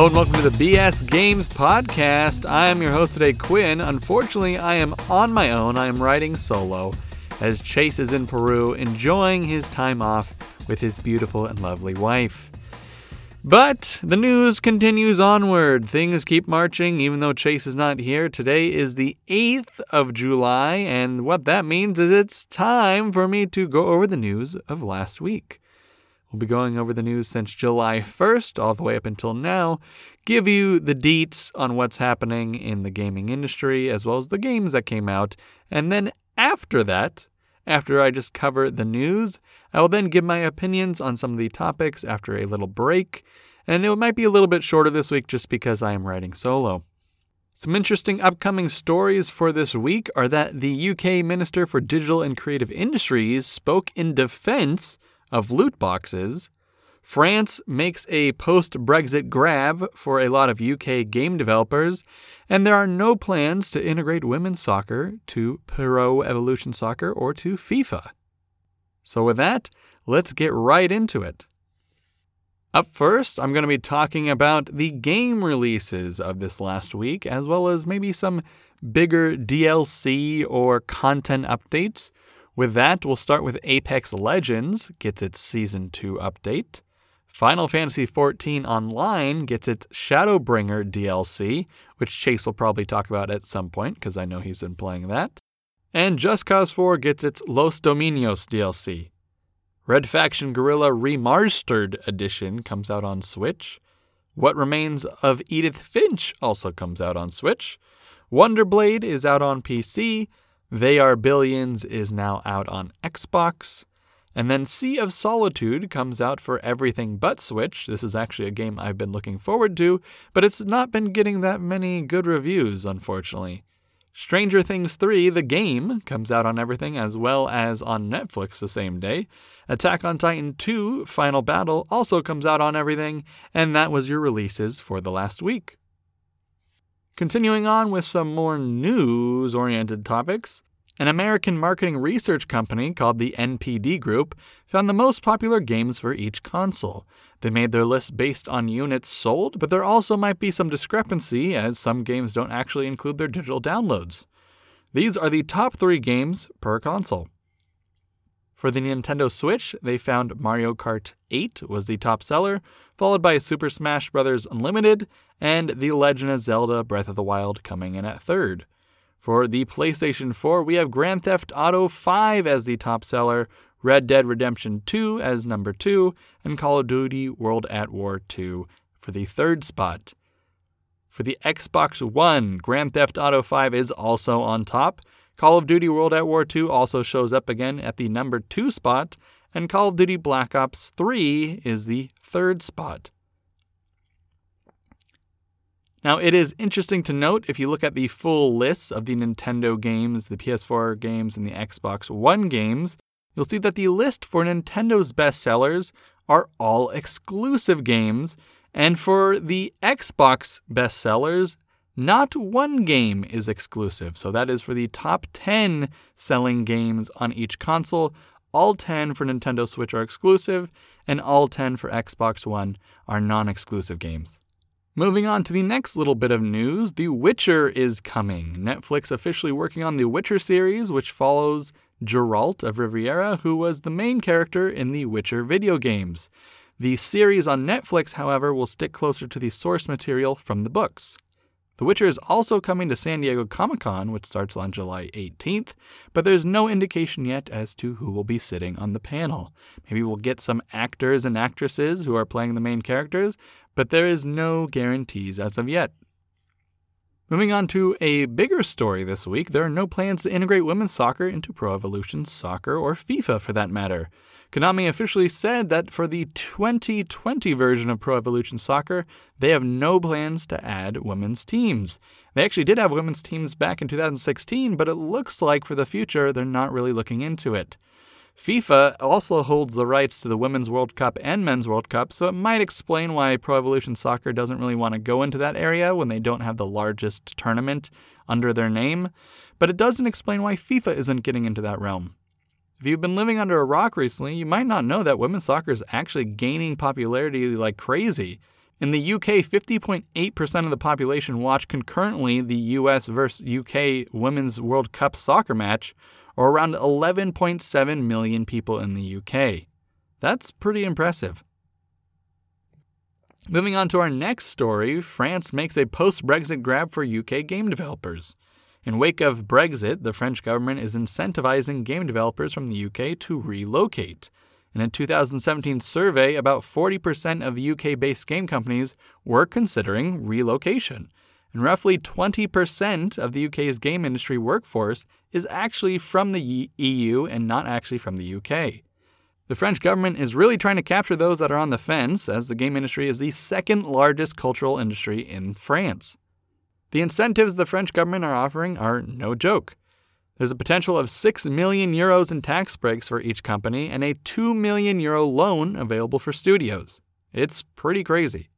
Hello and welcome to the BS Games Podcast. I am your host today, Quinn. Unfortunately, I am on my own. I am riding solo as Chase is in Peru enjoying his time off with his beautiful and lovely wife. But the news continues onward. Things keep marching even though Chase is not here. Today is the 8th of July, and what that means is it's time for me to go over the news of last week. We'll be going over the news since July 1st all the way up until now, give you the deets on what's happening in the gaming industry as well as the games that came out, and then after that, after I just cover the news, I will then give my opinions on some of the topics after a little break, and it might be a little bit shorter this week just because I am writing solo. Some interesting upcoming stories for this week are that the UK Minister for Digital and Creative Industries spoke in defense of loot boxes. France makes a post Brexit grab for a lot of UK game developers, and there are no plans to integrate women's soccer to Pro Evolution Soccer or to FIFA. So, with that, let's get right into it. Up first, I'm going to be talking about the game releases of this last week, as well as maybe some bigger DLC or content updates. With that, we'll start with Apex Legends gets its Season 2 update. Final Fantasy XIV Online gets its Shadowbringer DLC, which Chase will probably talk about at some point because I know he's been playing that. And Just Cause 4 gets its Los Demonios DLC. Red Faction Guerrilla Remastered Edition comes out on Switch. What Remains of Edith Finch also comes out on Switch. Wonderblade is out on PC, they Are Billions is now out on Xbox. And then Sea of Solitude comes out for everything but Switch. This is actually a game I've been looking forward to, but it's not been getting that many good reviews, unfortunately. Stranger Things 3, the game, comes out on everything as well as on Netflix the same day. Attack on Titan 2, Final Battle, also comes out on everything, and that was your releases for the last week. Continuing on with some more news oriented topics, an American marketing research company called the NPD Group found the most popular games for each console. They made their list based on units sold, but there also might be some discrepancy as some games don't actually include their digital downloads. These are the top three games per console. For the Nintendo Switch, they found Mario Kart 8 was the top seller, followed by Super Smash Bros. Unlimited and The Legend of Zelda Breath of the Wild coming in at third. For the PlayStation 4, we have Grand Theft Auto 5 as the top seller, Red Dead Redemption 2 as number 2, and Call of Duty World at War 2 for the third spot. For the Xbox One, Grand Theft Auto 5 is also on top, Call of Duty World at War 2 also shows up again at the number 2 spot, and Call of Duty Black Ops 3 is the third spot. Now, it is interesting to note if you look at the full list of the Nintendo games, the PS4 games, and the Xbox One games, you'll see that the list for Nintendo's bestsellers are all exclusive games, and for the Xbox bestsellers, not one game is exclusive, so that is for the top 10 selling games on each console. All 10 for Nintendo Switch are exclusive, and all 10 for Xbox One are non exclusive games. Moving on to the next little bit of news The Witcher is coming. Netflix officially working on the Witcher series, which follows Geralt of Rivia, who was the main character in the Witcher video games. The series on Netflix, however, will stick closer to the source material from the books. The Witcher is also coming to San Diego Comic Con, which starts on July 18th, but there's no indication yet as to who will be sitting on the panel. Maybe we'll get some actors and actresses who are playing the main characters, but there is no guarantees as of yet. Moving on to a bigger story this week, there are no plans to integrate women's soccer into Pro Evolution Soccer or FIFA for that matter. Konami officially said that for the 2020 version of Pro Evolution Soccer, they have no plans to add women's teams. They actually did have women's teams back in 2016, but it looks like for the future they're not really looking into it. FIFA also holds the rights to the Women's World Cup and Men's World Cup, so it might explain why Pro Evolution Soccer doesn't really want to go into that area when they don't have the largest tournament under their name, but it doesn't explain why FIFA isn't getting into that realm. If you've been living under a rock recently, you might not know that women's soccer is actually gaining popularity like crazy. In the UK, 50.8% of the population watch concurrently the US versus UK Women's World Cup soccer match, or around 11.7 million people in the UK. That's pretty impressive. Moving on to our next story, France makes a post Brexit grab for UK game developers. In wake of Brexit, the French government is incentivizing game developers from the UK to relocate. In a 2017 survey, about 40% of UK based game companies were considering relocation. And roughly 20% of the UK's game industry workforce is actually from the EU and not actually from the UK. The French government is really trying to capture those that are on the fence, as the game industry is the second largest cultural industry in France. The incentives the French government are offering are no joke. There's a potential of 6 million euros in tax breaks for each company and a 2 million euro loan available for studios. It's pretty crazy.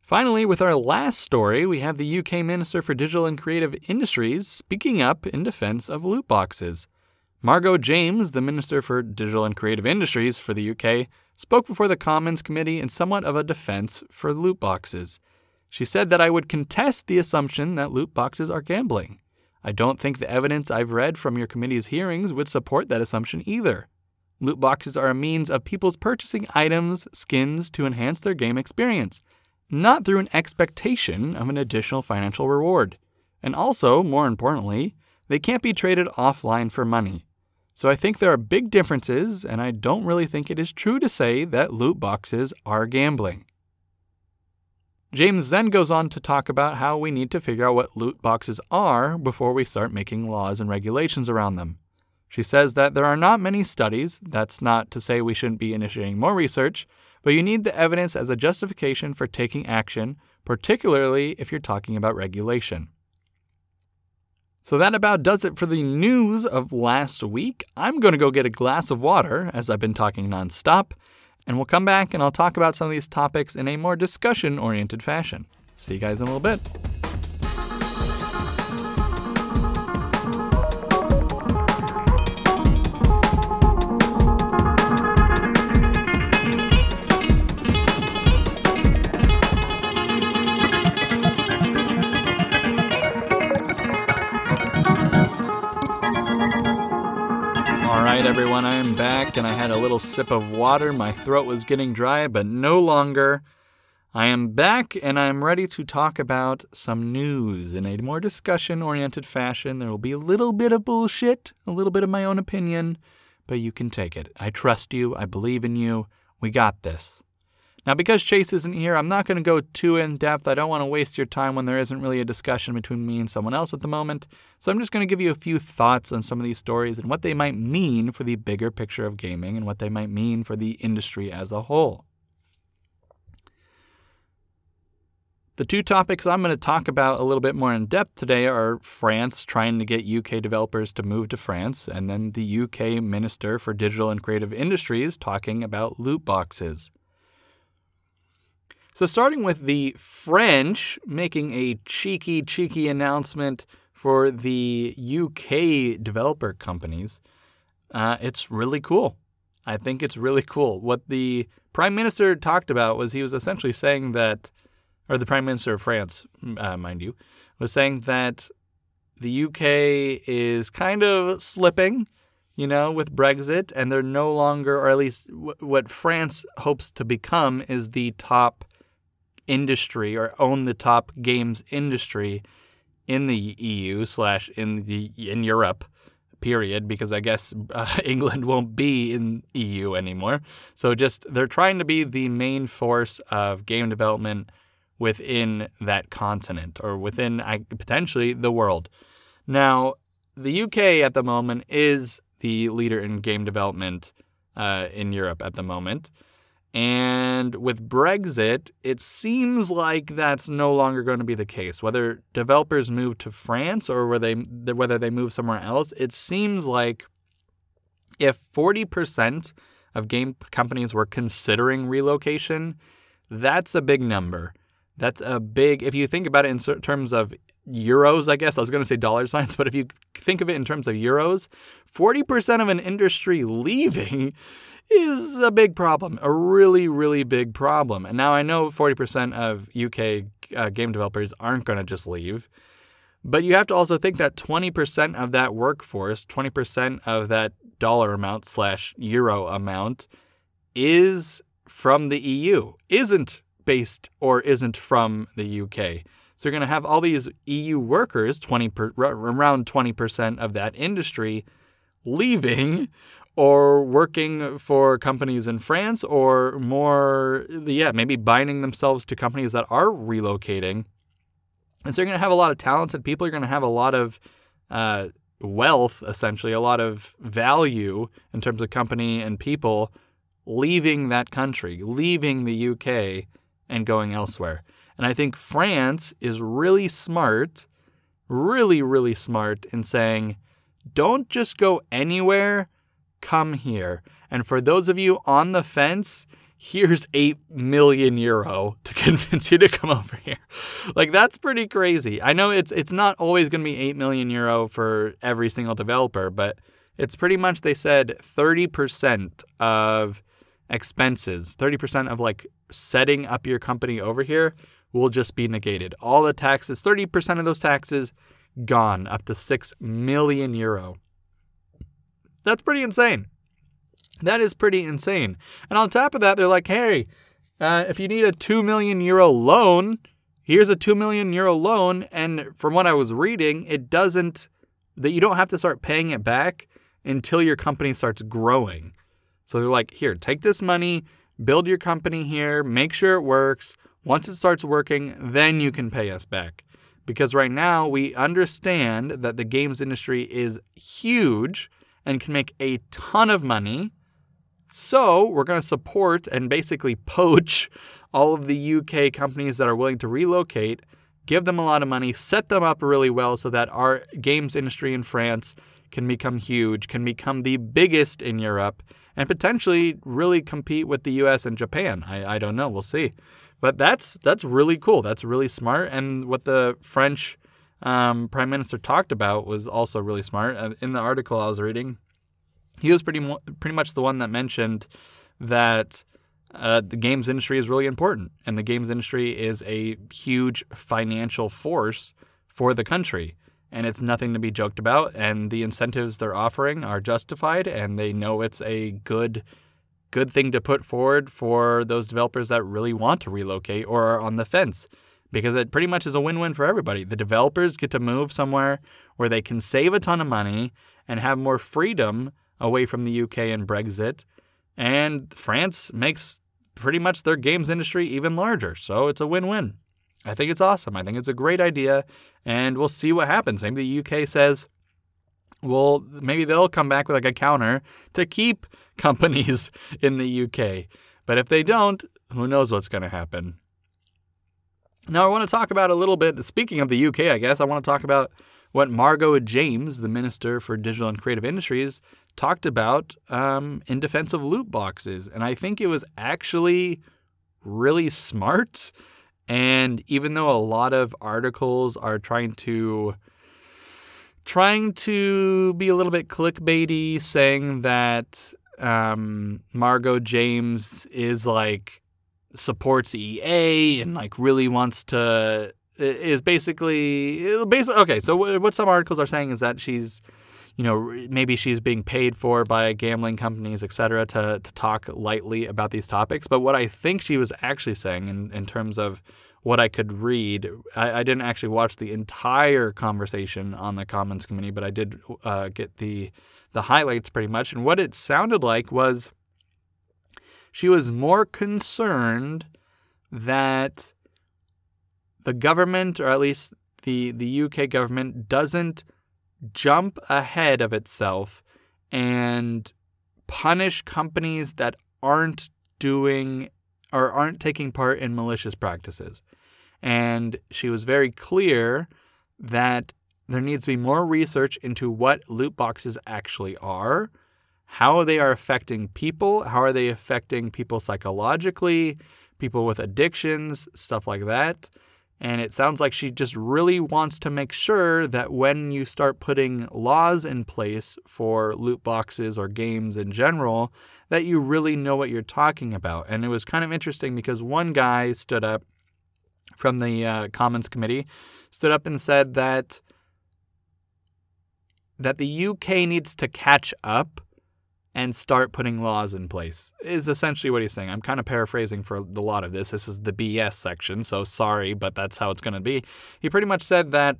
Finally, with our last story, we have the UK Minister for Digital and Creative Industries speaking up in defense of loot boxes. Margot James, the Minister for Digital and Creative Industries for the UK, spoke before the Commons Committee in somewhat of a defense for loot boxes. She said that I would contest the assumption that loot boxes are gambling. I don't think the evidence I've read from your committee's hearings would support that assumption either. Loot boxes are a means of people's purchasing items, skins to enhance their game experience, not through an expectation of an additional financial reward. And also, more importantly, they can't be traded offline for money. So I think there are big differences, and I don't really think it is true to say that loot boxes are gambling. James then goes on to talk about how we need to figure out what loot boxes are before we start making laws and regulations around them. She says that there are not many studies, that's not to say we shouldn't be initiating more research, but you need the evidence as a justification for taking action, particularly if you're talking about regulation. So that about does it for the news of last week. I'm going to go get a glass of water as I've been talking nonstop and we'll come back and I'll talk about some of these topics in a more discussion oriented fashion. See you guys in a little bit. Everyone, I am back and I had a little sip of water. My throat was getting dry, but no longer. I am back and I am ready to talk about some news in a more discussion oriented fashion. There will be a little bit of bullshit, a little bit of my own opinion, but you can take it. I trust you. I believe in you. We got this. Now, because Chase isn't here, I'm not going to go too in depth. I don't want to waste your time when there isn't really a discussion between me and someone else at the moment. So I'm just going to give you a few thoughts on some of these stories and what they might mean for the bigger picture of gaming and what they might mean for the industry as a whole. The two topics I'm going to talk about a little bit more in depth today are France trying to get UK developers to move to France, and then the UK Minister for Digital and Creative Industries talking about loot boxes. So, starting with the French making a cheeky, cheeky announcement for the UK developer companies, uh, it's really cool. I think it's really cool. What the Prime Minister talked about was he was essentially saying that, or the Prime Minister of France, uh, mind you, was saying that the UK is kind of slipping, you know, with Brexit, and they're no longer, or at least w- what France hopes to become, is the top industry or own the top games industry in the EU slash in the in Europe period because I guess uh, England won't be in EU anymore. So just they're trying to be the main force of game development within that continent or within potentially the world. Now, the UK at the moment is the leader in game development uh, in Europe at the moment. And with Brexit, it seems like that's no longer going to be the case. Whether developers move to France or whether they, whether they move somewhere else, it seems like if 40% of game companies were considering relocation, that's a big number. That's a big, if you think about it in terms of euros, I guess, I was going to say dollar signs, but if you think of it in terms of euros, 40% of an industry leaving is a big problem, a really, really big problem. And now I know 40% of UK uh, game developers aren't going to just leave, but you have to also think that 20% of that workforce, 20% of that dollar amount slash euro amount is from the EU, isn't based or isn't from the UK. So you're going to have all these EU workers, 20 per, around 20% of that industry, leaving or working for companies in France or more, yeah, maybe binding themselves to companies that are relocating. And so you're going to have a lot of talented people. You're going to have a lot of uh, wealth, essentially, a lot of value in terms of company and people leaving that country, leaving the UK and going elsewhere. And I think France is really smart, really, really smart in saying, don't just go anywhere, come here. And for those of you on the fence, here's 8 million euro to convince you to come over here. Like that's pretty crazy. I know it's it's not always going to be 8 million euro for every single developer, but it's pretty much they said 30% of expenses, 30% of like setting up your company over here will just be negated. All the taxes, 30% of those taxes gone, up to 6 million euro. That's pretty insane. That is pretty insane. And on top of that, they're like, hey, uh, if you need a 2 million euro loan, here's a 2 million euro loan. And from what I was reading, it doesn't, that you don't have to start paying it back until your company starts growing. So they're like, here, take this money, build your company here, make sure it works. Once it starts working, then you can pay us back. Because right now we understand that the games industry is huge and can make a ton of money. So we're going to support and basically poach all of the UK companies that are willing to relocate, give them a lot of money, set them up really well so that our games industry in France can become huge, can become the biggest in Europe, and potentially really compete with the US and Japan. I, I don't know. We'll see. But that's that's really cool. That's really smart. And what the French um, prime minister talked about was also really smart. In the article I was reading, he was pretty mo- pretty much the one that mentioned that uh, the games industry is really important, and the games industry is a huge financial force for the country and it's nothing to be joked about. And the incentives they're offering are justified, and they know it's a good good thing to put forward for those developers that really want to relocate or are on the fence because it pretty much is a win-win for everybody. The developers get to move somewhere where they can save a ton of money and have more freedom away from the UK and Brexit, and France makes pretty much their games industry even larger. So it's a win-win. I think it's awesome. I think it's a great idea, and we'll see what happens. Maybe the UK says, well, maybe they'll come back with like a counter to keep companies in the UK. But if they don't, who knows what's going to happen. Now, I want to talk about a little bit, speaking of the UK, I guess, I want to talk about what Margot James, the Minister for Digital and Creative Industries, talked about um, in defense of loot boxes. And I think it was actually really smart. And even though a lot of articles are trying to trying to be a little bit clickbaity, saying that um, Margot James is like supports EA and like really wants to is basically basically okay. So what some articles are saying is that she's you know, maybe she's being paid for by gambling companies, et cetera, to, to talk lightly about these topics. But what I think she was actually saying in, in terms of what I could read, I, I didn't actually watch the entire conversation on the Commons Committee, but I did uh, get the the highlights pretty much. And what it sounded like was she was more concerned that the government, or at least the, the UK government, doesn't jump ahead of itself and punish companies that aren't doing or aren't taking part in malicious practices. And she was very clear that there needs to be more research into what loot boxes actually are, how they are affecting people, how are they affecting people psychologically, people with addictions, stuff like that. And it sounds like she just really wants to make sure that when you start putting laws in place for loot boxes or games in general, that you really know what you're talking about. And it was kind of interesting because one guy stood up from the uh, Commons Committee, stood up and said that that the UK needs to catch up and start putting laws in place is essentially what he's saying. I'm kind of paraphrasing for a lot of this. This is the BS section, so sorry, but that's how it's going to be. He pretty much said that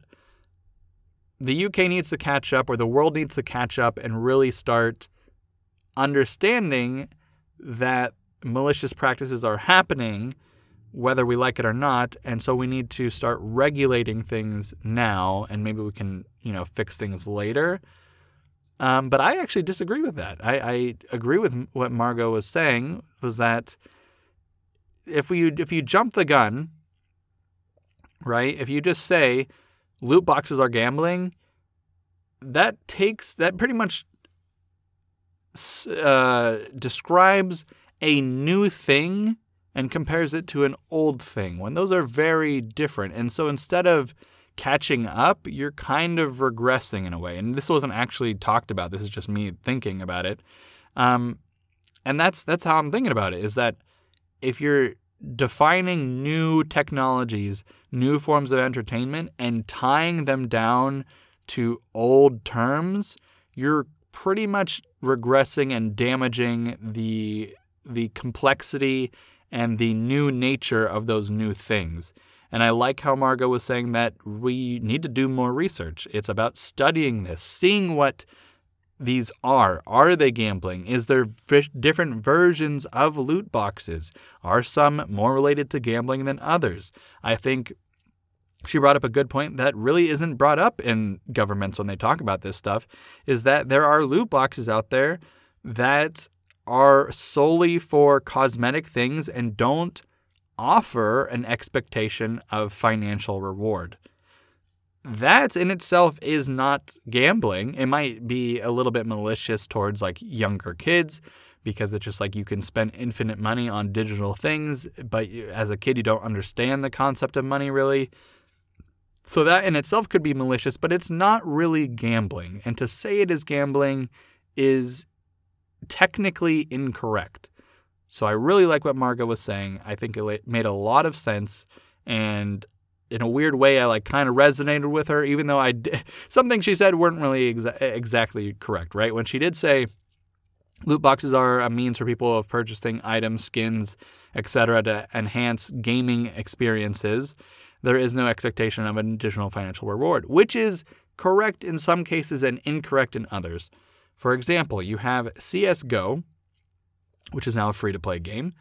the UK needs to catch up or the world needs to catch up and really start understanding that malicious practices are happening whether we like it or not and so we need to start regulating things now and maybe we can you know fix things later um, but I actually disagree with that. I, I, agree with what Margot was saying was that if we if you jump the gun, right? If you just say loot boxes are gambling, that takes that pretty much uh, describes a new thing and compares it to an old thing when those are very different. And so instead of catching up, you're kind of regressing in a way. And this wasn't actually talked about. This is just me thinking about it. Um, and that's that's how I'm thinking about it. Is that if you're defining new technologies, new forms of entertainment, and tying them down to old terms, you're pretty much regressing and damaging the the complexity and the new nature of those new things. And I like how Margot was saying that we need to do more research. It's about studying this, seeing what these are. Are they gambling? Is there different versions of loot boxes? Are some more related to gambling than others? I think she brought up a good point that really isn't brought up in governments when they talk about this stuff is that there are loot boxes out there that are solely for cosmetic things and don't offer an expectation of financial reward. That in itself is not gambling. It might be a little bit malicious towards like younger kids because it's just like you can spend infinite money on digital things, but as a kid, you don't understand the concept of money really. So that in itself could be malicious, but it's not really gambling. And to say it is gambling is technically incorrect. So I really like what Margot was saying. I think it made a lot of sense, and in a weird way, I like kind of resonated with her, even though I did, something she said weren't really exa- exactly correct. Right when she did say loot boxes are a means for people of purchasing items, skins, etc., to enhance gaming experiences. There is no expectation of an additional financial reward, which is correct in some cases and incorrect in others. For example, you have CS:GO, which is now a free to play game,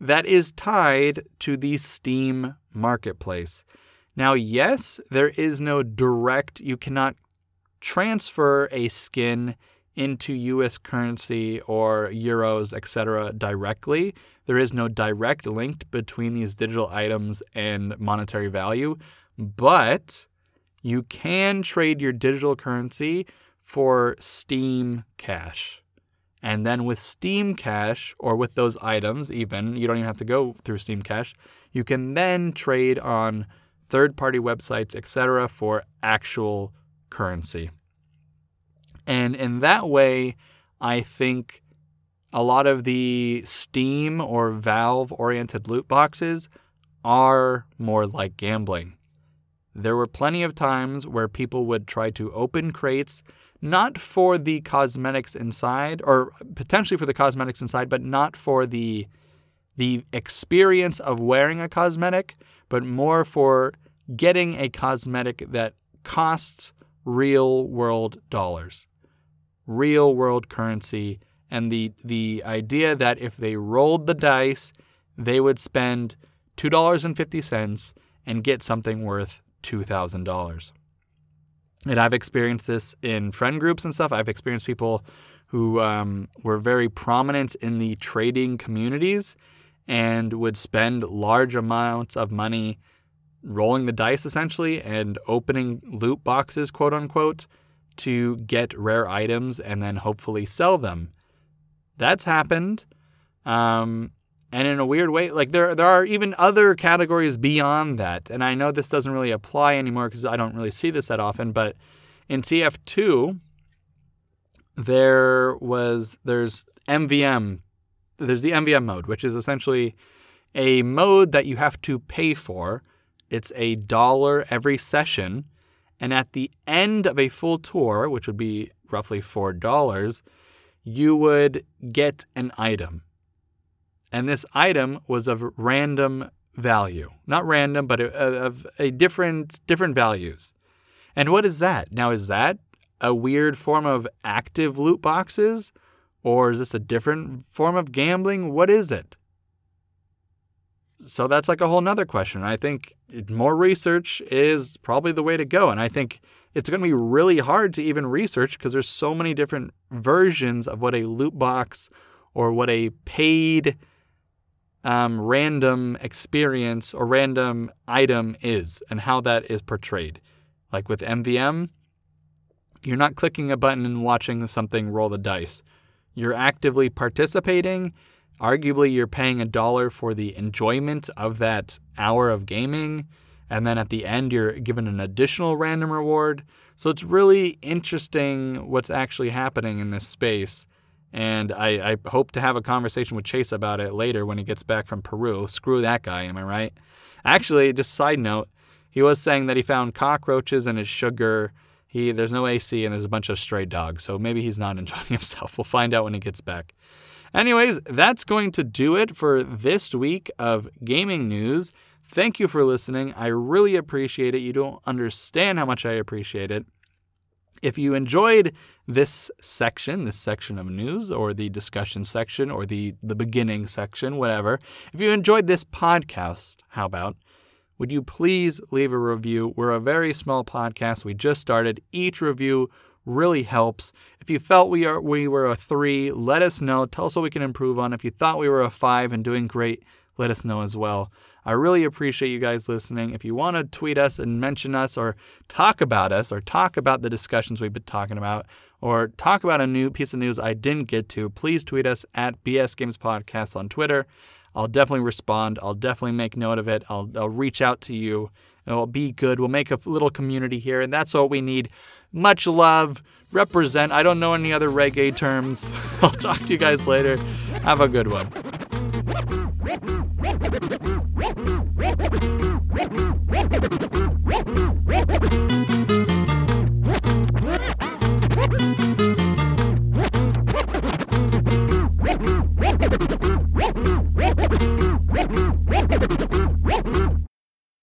that is tied to the Steam marketplace. Now, yes, there is no direct, you cannot transfer a skin into US currency or euros, etc., directly. There is no direct link between these digital items and monetary value, but you can trade your digital currency for Steam Cash. And then with Steam Cash, or with those items, even, you don't even have to go through Steam Cash, you can then trade on third party websites, etc., for actual currency. And in that way, I think a lot of the Steam or Valve oriented loot boxes are more like gambling. There were plenty of times where people would try to open crates not for the cosmetics inside, or potentially for the cosmetics inside, but not for the the experience of wearing a cosmetic, but more for getting a cosmetic that costs real world dollars, real world currency, and the the idea that if they rolled the dice, they would spend two dollars and fifty cents and get something worth two thousand dollars. And I've experienced this in friend groups and stuff. I've experienced people who um, were very prominent in the trading communities and would spend large amounts of money rolling the dice essentially and opening loot boxes, quote unquote, to get rare items and then hopefully sell them. That's happened. Um, And in a weird way, like there there are even other categories beyond that. And I know this doesn't really apply anymore because I don't really see this that often, but in TF2 there was there's MVM there's the MVM mode, which is essentially a mode that you have to pay for. It's a dollar every session, and at the end of a full tour, which would be roughly $4, you would get an item. And this item was of random value. Not random, but of a different different values. And what is that? Now is that a weird form of active loot boxes or is this a different form of gambling? What is it? So that's like a whole nother question. I think more research is probably the way to go. And I think it's going to be really hard to even research because there's so many different versions of what a loot box or what a paid um, random experience or random item is and how that is portrayed. Like with MVM, you're not clicking a button and watching something roll the dice. You're actively participating. Arguably, you're paying a dollar for the enjoyment of that hour of gaming. And then at the end, you're given an additional random reward. So it's really interesting what's actually happening in this space. And I, I, hope to have a conversation with Chase about it later when he gets back from Peru. Screw that guy, am I right? Actually, just side note, he was saying that he found cockroaches in his sugar. He there's no AC and there's a bunch of stray dogs, so maybe he's not enjoying himself. We'll find out when he gets back. Anyways, that's going to do it for this week of gaming news. Thank you for listening. I really appreciate it. You don't understand how much I appreciate it. If you enjoyed this section, this section of news, or the discussion section, or the, the beginning section, whatever, if you enjoyed this podcast, how about, would you please leave a review? We're a very small podcast. We just started. Each review really helps. If you felt we are we were a three, let us know. Tell us what we can improve on. If you thought we were a five and doing great, let us know as well. I really appreciate you guys listening. If you want to tweet us and mention us or talk about us or talk about the discussions we've been talking about or talk about a new piece of news I didn't get to, please tweet us at BS Games Podcast on Twitter. I'll definitely respond. I'll definitely make note of it. I'll, I'll reach out to you. It'll be good. We'll make a little community here, and that's what we need. Much love. Represent. I don't know any other reggae terms. I'll talk to you guys later. Have a good one.